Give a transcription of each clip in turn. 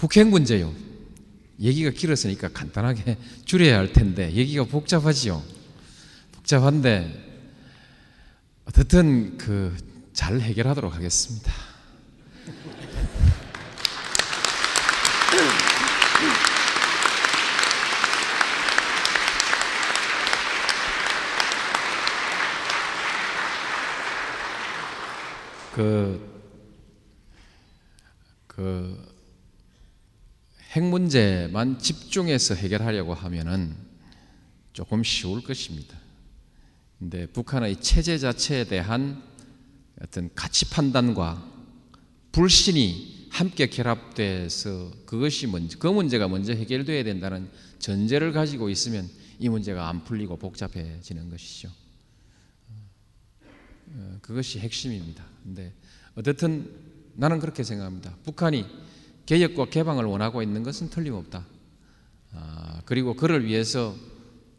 북핵 문제요. 얘기가 길었으니까 간단하게 줄여야 할 텐데 얘기가 복잡하지요. 복잡한데 어떻든 그 잘 해결하도록 하겠습니다. 그, 그, 핵 문제만 집중해서 해결하려고 하면은 조금 쉬울 것입니다. 근데 북한의 체제 자체에 대한 어떤 가치 판단과 불신이 함께 결합돼서 그것이 먼저, 그 문제가 먼저 해결돼야 된다는 전제를 가지고 있으면 이 문제가 안 풀리고 복잡해지는 것이죠. 어, 그것이 핵심입니다. 근데 어떻든 나는 그렇게 생각합니다. 북한이 개혁과 개방을 원하고 있는 것은 틀림없다. 아, 그리고 그를 위해서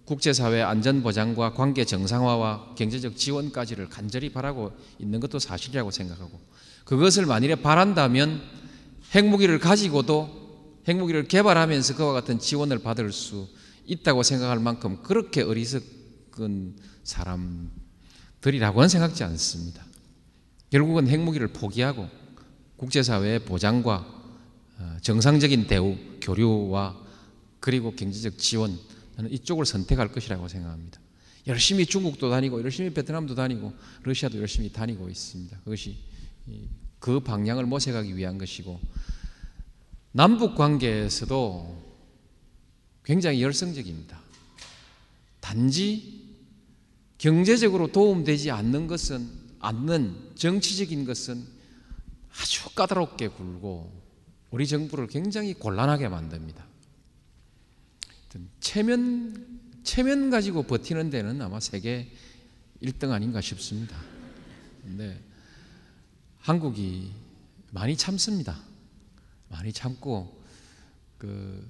국제사회 안전보장과 관계 정상화와 경제적 지원까지를 간절히 바라고 있는 것도 사실이라고 생각하고 그것을 만일에 바란다면 핵무기를 가지고도 핵무기를 개발하면서 그와 같은 지원을 받을 수 있다고 생각할 만큼 그렇게 어리석은 사람들이라고는 생각지 않습니다. 결국은 핵무기를 포기하고 국제사회의 보장과 어, 정상적인 대우, 교류와 그리고 경제적 지원 저는 이쪽을 선택할 것이라고 생각합니다. 열심히 중국도 다니고 열심히 베트남도 다니고 러시아도 열심히 다니고 있습니다. 그것이 그 방향을 모색하기 위한 것이고 남북 관계에서도 굉장히 열성적입니다. 단지 경제적으로 도움되지 않는 것은 않는 정치적인 것은 아주 까다롭게 굴고 우리 정부를 굉장히 곤란하게 만듭니다. 체면 체면 가지고 버티는 데는 아마 세계 1등 아닌가 싶습니다. 근데 한국이 많이 참습니다. 많이 참고 그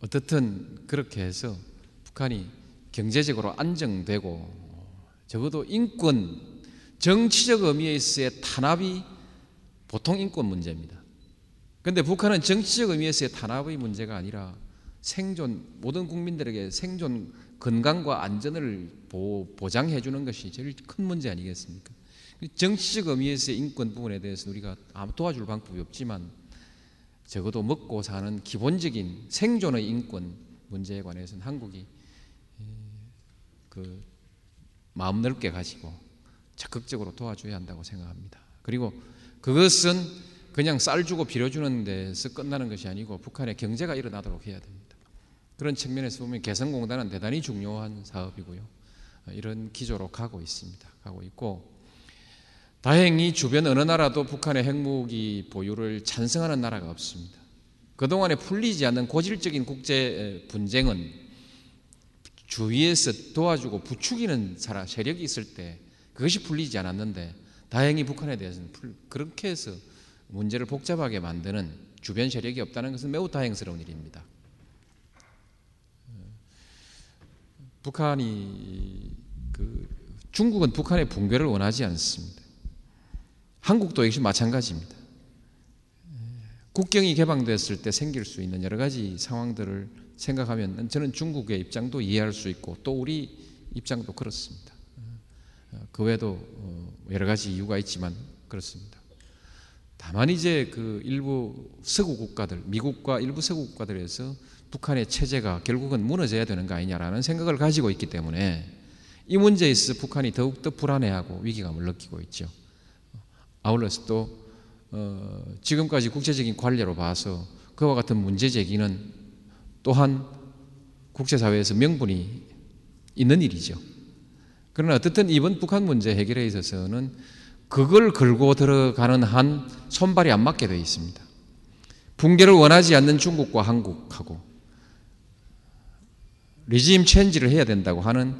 어떻든 그렇게 해서 북한이 경제적으로 안정되고 적어도 인권 정치적 의미에서의 탄압이 보통 인권 문제입니다. 그런데 북한은 정치적 의미에서의 탄압의 문제가 아니라 생존 모든 국민들에게 생존 건강과 안전을 보장해 주는 것이 제일 큰 문제 아니겠습니까? 정치적 의미에서의 인권 부분에 대해서 우리가 아무 도와줄 방법이 없지만 적어도 먹고 사는 기본적인 생존의 인권 문제에 관해서는 한국이 그 마음 넓게 가지고 적극적으로 도와줘야 한다고 생각합니다. 그리고 그것은 그냥 쌀 주고 빌어 주는 데서 끝나는 것이 아니고 북한의 경제가 일어나도록 해야 됩니다. 그런 측면에서 보면 개성공단은 대단히 중요한 사업이고요. 이런 기조로 가고 있습니다. 가고 있고 다행히 주변 어느 나라도 북한의 핵무기 보유를 찬성하는 나라가 없습니다. 그동안에 풀리지 않는 고질적인 국제 분쟁은 주위에서 도와주고 부추기는 사람 세력이 있을 때 그것이 풀리지 않았는데 다행히 북한에 대해서는 그렇게 해서 문제를 복잡하게 만드는 주변 세력이 없다는 것은 매우 다행스러운 일입니다. 북한이 그 중국은 북한의 붕괴를 원하지 않습니다. 한국도 역시 마찬가지입니다. 국경이 개방됐을 때 생길 수 있는 여러 가지 상황들을 생각하면 저는 중국의 입장도 이해할 수 있고 또 우리 입장도 그렇습니다. 그 외에도 어, 여러 가지 이유가 있지만 그렇습니다. 다만 이제 그 일부 서구 국가들, 미국과 일부 서구 국가들에서 북한의 체제가 결국은 무너져야 되는 거 아니냐라는 생각을 가지고 있기 때문에 이 문제에 있어 북한이 더욱더 불안해하고 위기감을 느끼고 있죠. 아울러서 또 어, 지금까지 국제적인 관례로 봐서 그와 같은 문제 제기는 또한 국제사회에서 명분이 있는 일이죠. 그러나 어떻든 이번 북한 문제 해결에 있어서는 그걸 걸고 들어가는 한 손발이 안 맞게 되어 있습니다. 붕괴를 원하지 않는 중국과 한국하고 리짐 체인지를 해야 된다고 하는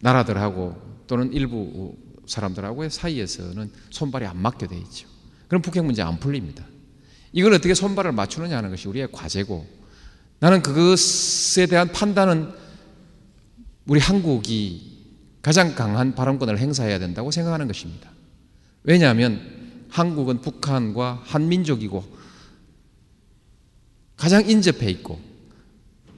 나라들하고 또는 일부 사람들하고의 사이에서는 손발이 안 맞게 돼 있죠. 그럼 북핵 문제 안 풀립니다. 이걸 어떻게 손발을 맞추느냐 하는 것이 우리의 과제고 나는 그것에 대한 판단은 우리 한국이 가장 강한 발언권을 행사해야 된다고 생각하는 것입니다. 왜냐하면 한국은 북한과 한민족이고 가장 인접해 있고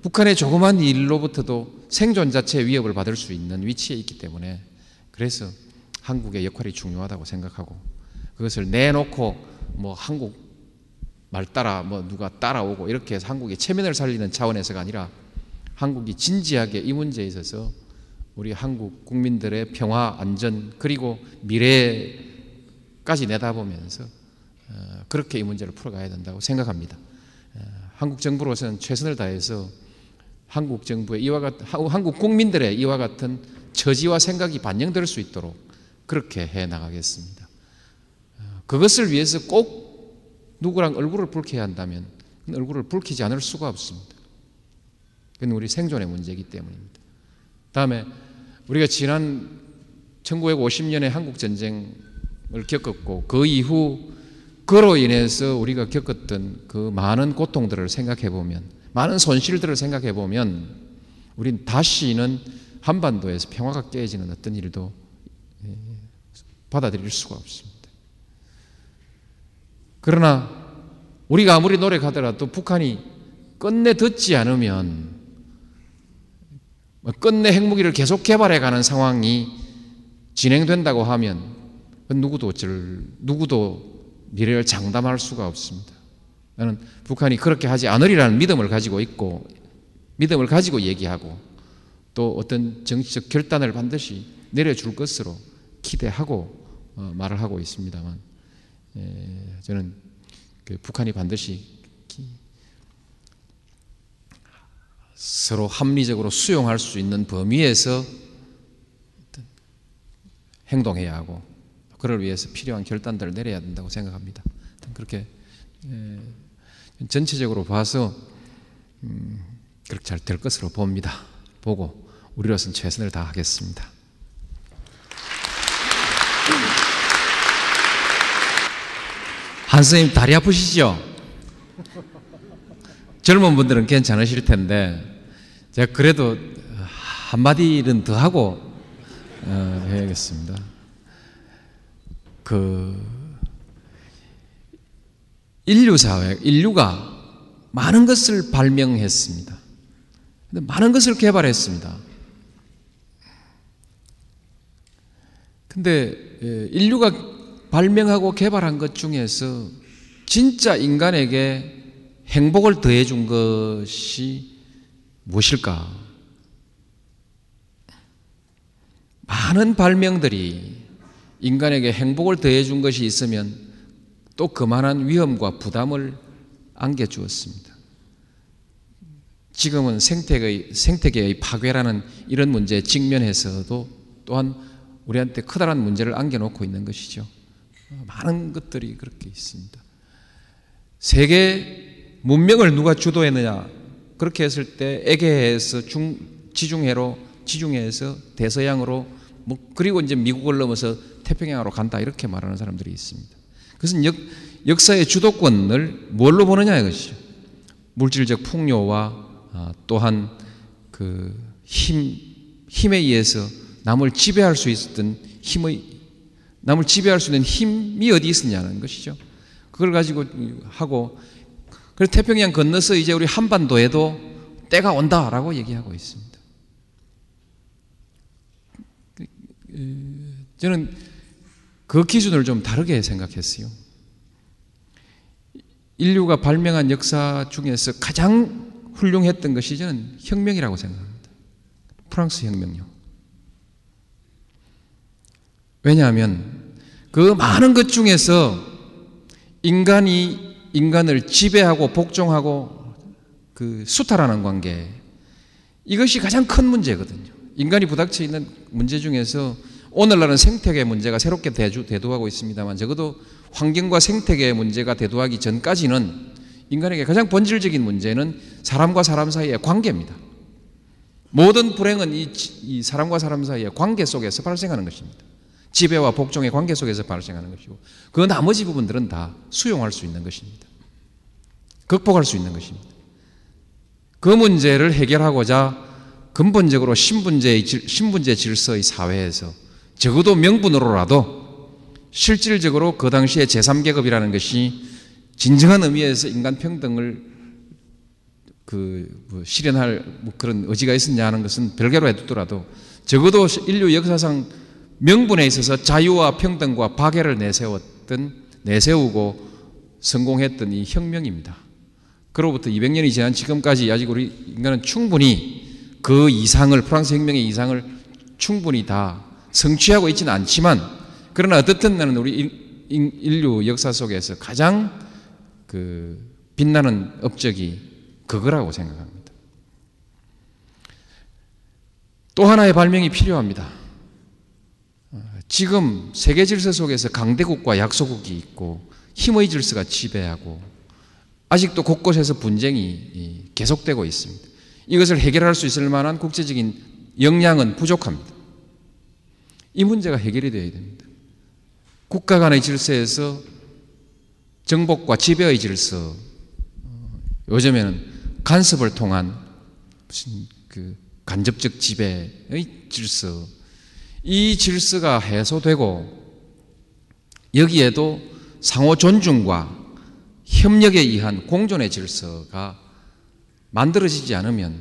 북한의 조그만 일로부터도 생존 자체의 위협을 받을 수 있는 위치에 있기 때문에 그래서 한국의 역할이 중요하다고 생각하고 그것을 내놓고 뭐 한국 말 따라 뭐 누가 따라오고 이렇게 해서 한국의 체면을 살리는 차원에서가 아니라 한국이 진지하게 이 문제에 있어서 우리 한국 국민들의 평화, 안전 그리고 미래까지 내다보면서 어, 그렇게 이 문제를 풀어가야 된다고 생각합니다. 어, 한국 정부로서는 최선을 다해서 한국 정부의 이와 같은 한국 국민들의 이와 같은 처지와 생각이 반영될 수 있도록 그렇게 해 나가겠습니다. 어, 그것을 위해서 꼭 누구랑 얼굴을 붉혀야 한다면 얼굴을 붉히지 않을 수가 없습니다. 그건 우리 생존의 문제이기 때문입니다. 다음에 우리가 지난 1950년에 한국 전쟁을 겪었고 그 이후 그로 인해서 우리가 겪었던 그 많은 고통들을 생각해 보면 많은 손실들을 생각해 보면 우린 다시는 한반도에서 평화가 깨지는 어떤 일도 예, 받아들일 수가 없습니다. 그러나 우리가 아무리 노력하더라도 북한이 끝내 듣지 않으면 뭐 끝내 핵무기를 계속 개발해 가는 상황이 진행된다고 하면 누구도 어쩔, 누구도 미래를 장담할 수가 없습니다. 나는 북한이 그렇게 하지 않으리라는 믿음을 가지고 있고 믿음을 가지고 얘기하고 또 어떤 정치적 결단을 반드시 내려줄 것으로 기대하고 어, 말을 하고 있습니다만 예, 저는 그 북한이 반드시 서로 합리적으로 수용할 수 있는 범위에서 행동해야 하고 그를 위해서 필요한 결단들을 내려야 된다고 생각합니다. 그렇게 예, 전체적으로 봐서 음, 그렇게 잘 될 것으로 봅니다. 보고 우리로서는 최선을 다하겠습니다. 한스님 다리 아프시죠? 젊은 분들은 괜찮으실 텐데 제가 그래도 한마디는 더 하고 어, 해야겠습니다. 그 인류 사회, 인류가 많은 것을 발명했습니다. 많은 것을 개발했습니다. 근데 예, 인류가 발명하고 개발한 것 중에서 진짜 인간에게 행복을 더해 준 것이 무엇일까? 많은 발명들이 인간에게 행복을 더해준 것이 있으면 또 그만한 위험과 부담을 안겨주었습니다. 지금은 생태계의, 생태계의 파괴라는 이런 문제에 직면해서도 또한 우리한테 커다란 문제를 안겨놓고 있는 것이죠. 많은 것들이 그렇게 있습니다. 세계 문명을 누가 주도했느냐? 그렇게 했을 때 에게해에서 중, 지중해로 지중해에서 대서양으로 뭐 그리고 이제 미국을 넘어서 태평양으로 간다 이렇게 말하는 사람들이 있습니다. 그것은 역, 역사의 주도권을 뭘로 보느냐 이것이죠. 물질적 풍요와 아, 또한 그 힘, 힘에 의해서 남을 지배할 수 있었던 힘의 남을 지배할 수 있는 힘이 어디 있었냐는 것이죠. 그걸 가지고 하고 그래서 태평양 건너서 이제 우리 한반도에도 때가 온다라고 얘기하고 있습니다. 저는 그 기준을 좀 다르게 생각했어요. 인류가 발명한 역사 중에서 가장 훌륭했던 것이 저는 혁명이라고 생각합니다. 프랑스 혁명요. 왜냐하면 그 많은 것 중에서 인간이 인간을 지배하고 복종하고 그 수탈하는 관계 이것이 가장 큰 문제거든요. 인간이 부닥쳐 있는 문제 중에서 오늘날은 생태계 문제가 새롭게 대주, 대두하고 있습니다만 적어도 환경과 생태계 문제가 대두하기 전까지는 인간에게 가장 본질적인 문제는 사람과 사람 사이의 관계입니다. 모든 불행은 이, 이 사람과 사람 사이의 관계 속에서 발생하는 것입니다. 지배와 복종의 관계 속에서 발생하는 것이고 그 나머지 부분들은 다 수용할 수 있는 것입니다. 극복할 수 있는 것입니다. 그 문제를 해결하고자 근본적으로 신분제, 신분제 질서의 사회에서 적어도 명분으로라도 실질적으로 그 당시에 제3계급이라는 것이 진정한 의미에서 인간 평등을 그 뭐 실현할 뭐 그런 의지가 있었냐 하는 것은 별개로 해두더라도 적어도 인류 역사상 명분에 있어서 자유와 평등과 박애를 내세웠던 내세우고 성공했던 이 혁명입니다. 그로부터 200년이 지난 지금까지 아직 우리 인간은 충분히 그 이상을 프랑스 혁명의 이상을 충분히 다 성취하고 있지는 않지만 그러나 어떻든 나는 우리 인류 역사 속에서 가장 그 빛나는 업적이 그거라고 생각합니다. 또 하나의 발명이 필요합니다. 지금 세계 질서 속에서 강대국과 약소국이 있고 힘의 질서가 지배하고 아직도 곳곳에서 분쟁이 계속되고 있습니다. 이것을 해결할 수 있을 만한 국제적인 역량은 부족합니다. 이 문제가 해결이 되어야 됩니다. 국가 간의 질서에서 정복과 지배의 질서, 요즘에는 간섭을 통한 무슨 그 간접적 지배의 질서, 이 질서가 해소되고 여기에도 상호 존중과 협력에 의한 공존의 질서가 만들어지지 않으면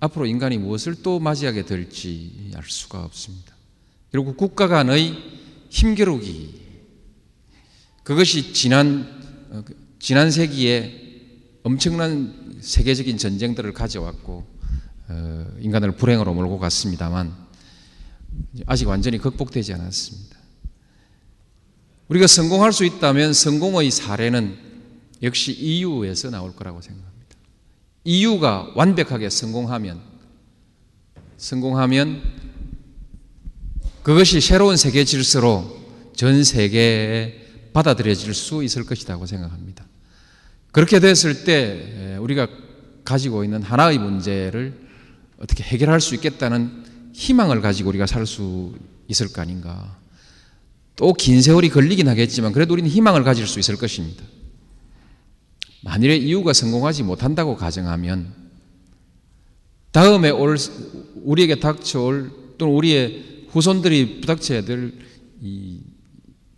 앞으로 인간이 무엇을 또 맞이하게 될지 알 수가 없습니다. 그리고 국가 간의 힘겨루기 그것이 지난 지난 세기에 엄청난 세계적인 전쟁들을 가져왔고 어, 인간을 불행으로 몰고 갔습니다만 아직 완전히 극복되지 않았습니다. 우리가 성공할 수 있다면 성공의 사례는 역시 EU에서 나올 거라고 생각합니다. EU가 완벽하게 성공하면 성공하면 그것이 새로운 세계 질서로 전 세계에 받아들여질 수 있을 것이라고 생각합니다. 그렇게 됐을 때 우리가 가지고 있는 하나의 문제를 어떻게 해결할 수 있겠다는 희망을 가지고 우리가 살 수 있을 거 아닌가. 또 긴 세월이 걸리긴 하겠지만 그래도 우리는 희망을 가질 수 있을 것입니다. 만일에 이유가 성공하지 못한다고 가정하면 다음에 올 우리에게 닥쳐올 또는 우리의 후손들이 부닥쳐야 될 이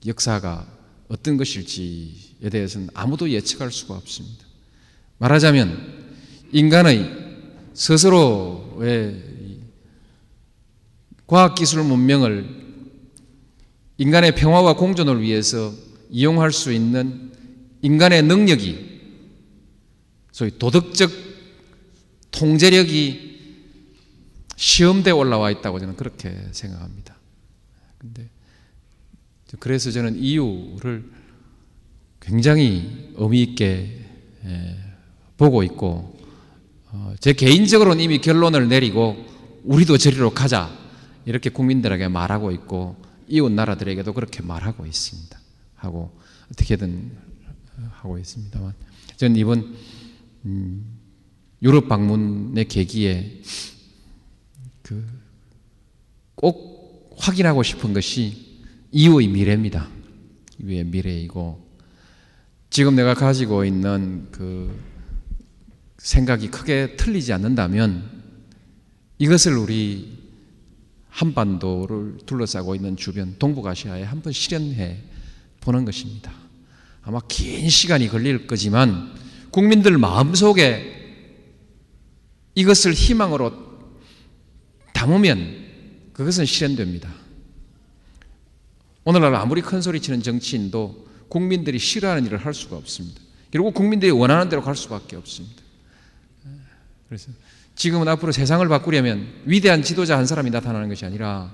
역사가 어떤 것일지에 대해서는 아무도 예측할 수가 없습니다. 말하자면 인간의 스스로의 과학기술 문명을 인간의 평화와 공존을 위해서 이용할 수 있는 인간의 능력이 소위 도덕적 통제력이 시험대에 올라와 있다고 저는 그렇게 생각합니다. 근데 그래서 저는 이유를 굉장히 의미 있게 보고 있고 어, 제 개인적으로는 이미 결론을 내리고 우리도 저리로 가자 이렇게 국민들에게 말하고 있고 이웃 나라들에게도 그렇게 말하고 있습니다. 하고 어떻게든 하고 있습니다만 저는 이번 음, 유럽 방문의 계기에 그 꼭 확인하고 싶은 것이 이후의 미래입니다. 이후의 미래이고 지금 내가 가지고 있는 그 생각이 크게 틀리지 않는다면 이것을 우리 한반도를 둘러싸고 있는 주변 동북아시아에 한번 실현해 보는 것입니다. 아마 긴 시간이 걸릴 거지만 국민들 마음속에 이것을 희망으로 담으면 그것은 실현됩니다. 오늘날 아무리 큰 소리 치는 정치인도 국민들이 싫어하는 일을 할 수가 없습니다. 그리고 국민들이 원하는 대로 갈 수밖에 없습니다. 그래서 지금은 앞으로 세상을 바꾸려면 위대한 지도자 한 사람이 나타나는 것이 아니라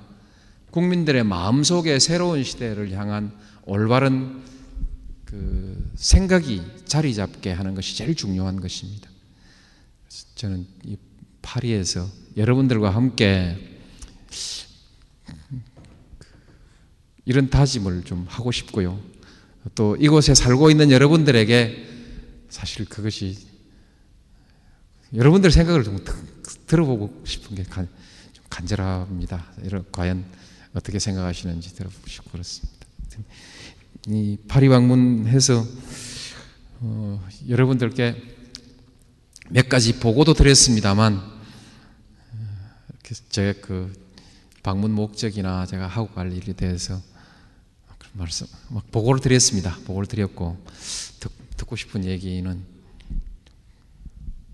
국민들의 마음속에 새로운 시대를 향한 올바른 그 생각이 자리 잡게 하는 것이 제일 중요한 것입니다. 저는 이 파리에서 여러분들과 함께 이런 다짐을 좀 하고 싶고요. 또 이곳에 살고 있는 여러분들에게 사실 그것이 여러분들 생각을 좀 들어보고 싶은 게 간, 좀 간절합니다. 이런 과연 어떻게 생각하시는지 들어보고 싶고 그렇습니다. 이 파리 방문해서 어, 여러분들께 몇 가지 보고도 드렸습니다만 제그 방문 목적이나 제가 하고 갈 일에 대해서 말씀 막 보고를 드렸습니다. 보고를 드렸고 듣, 듣고 싶은 얘기는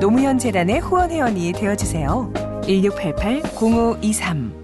노무현 재단의 후원 회원이 되어 주세요. 1688 0523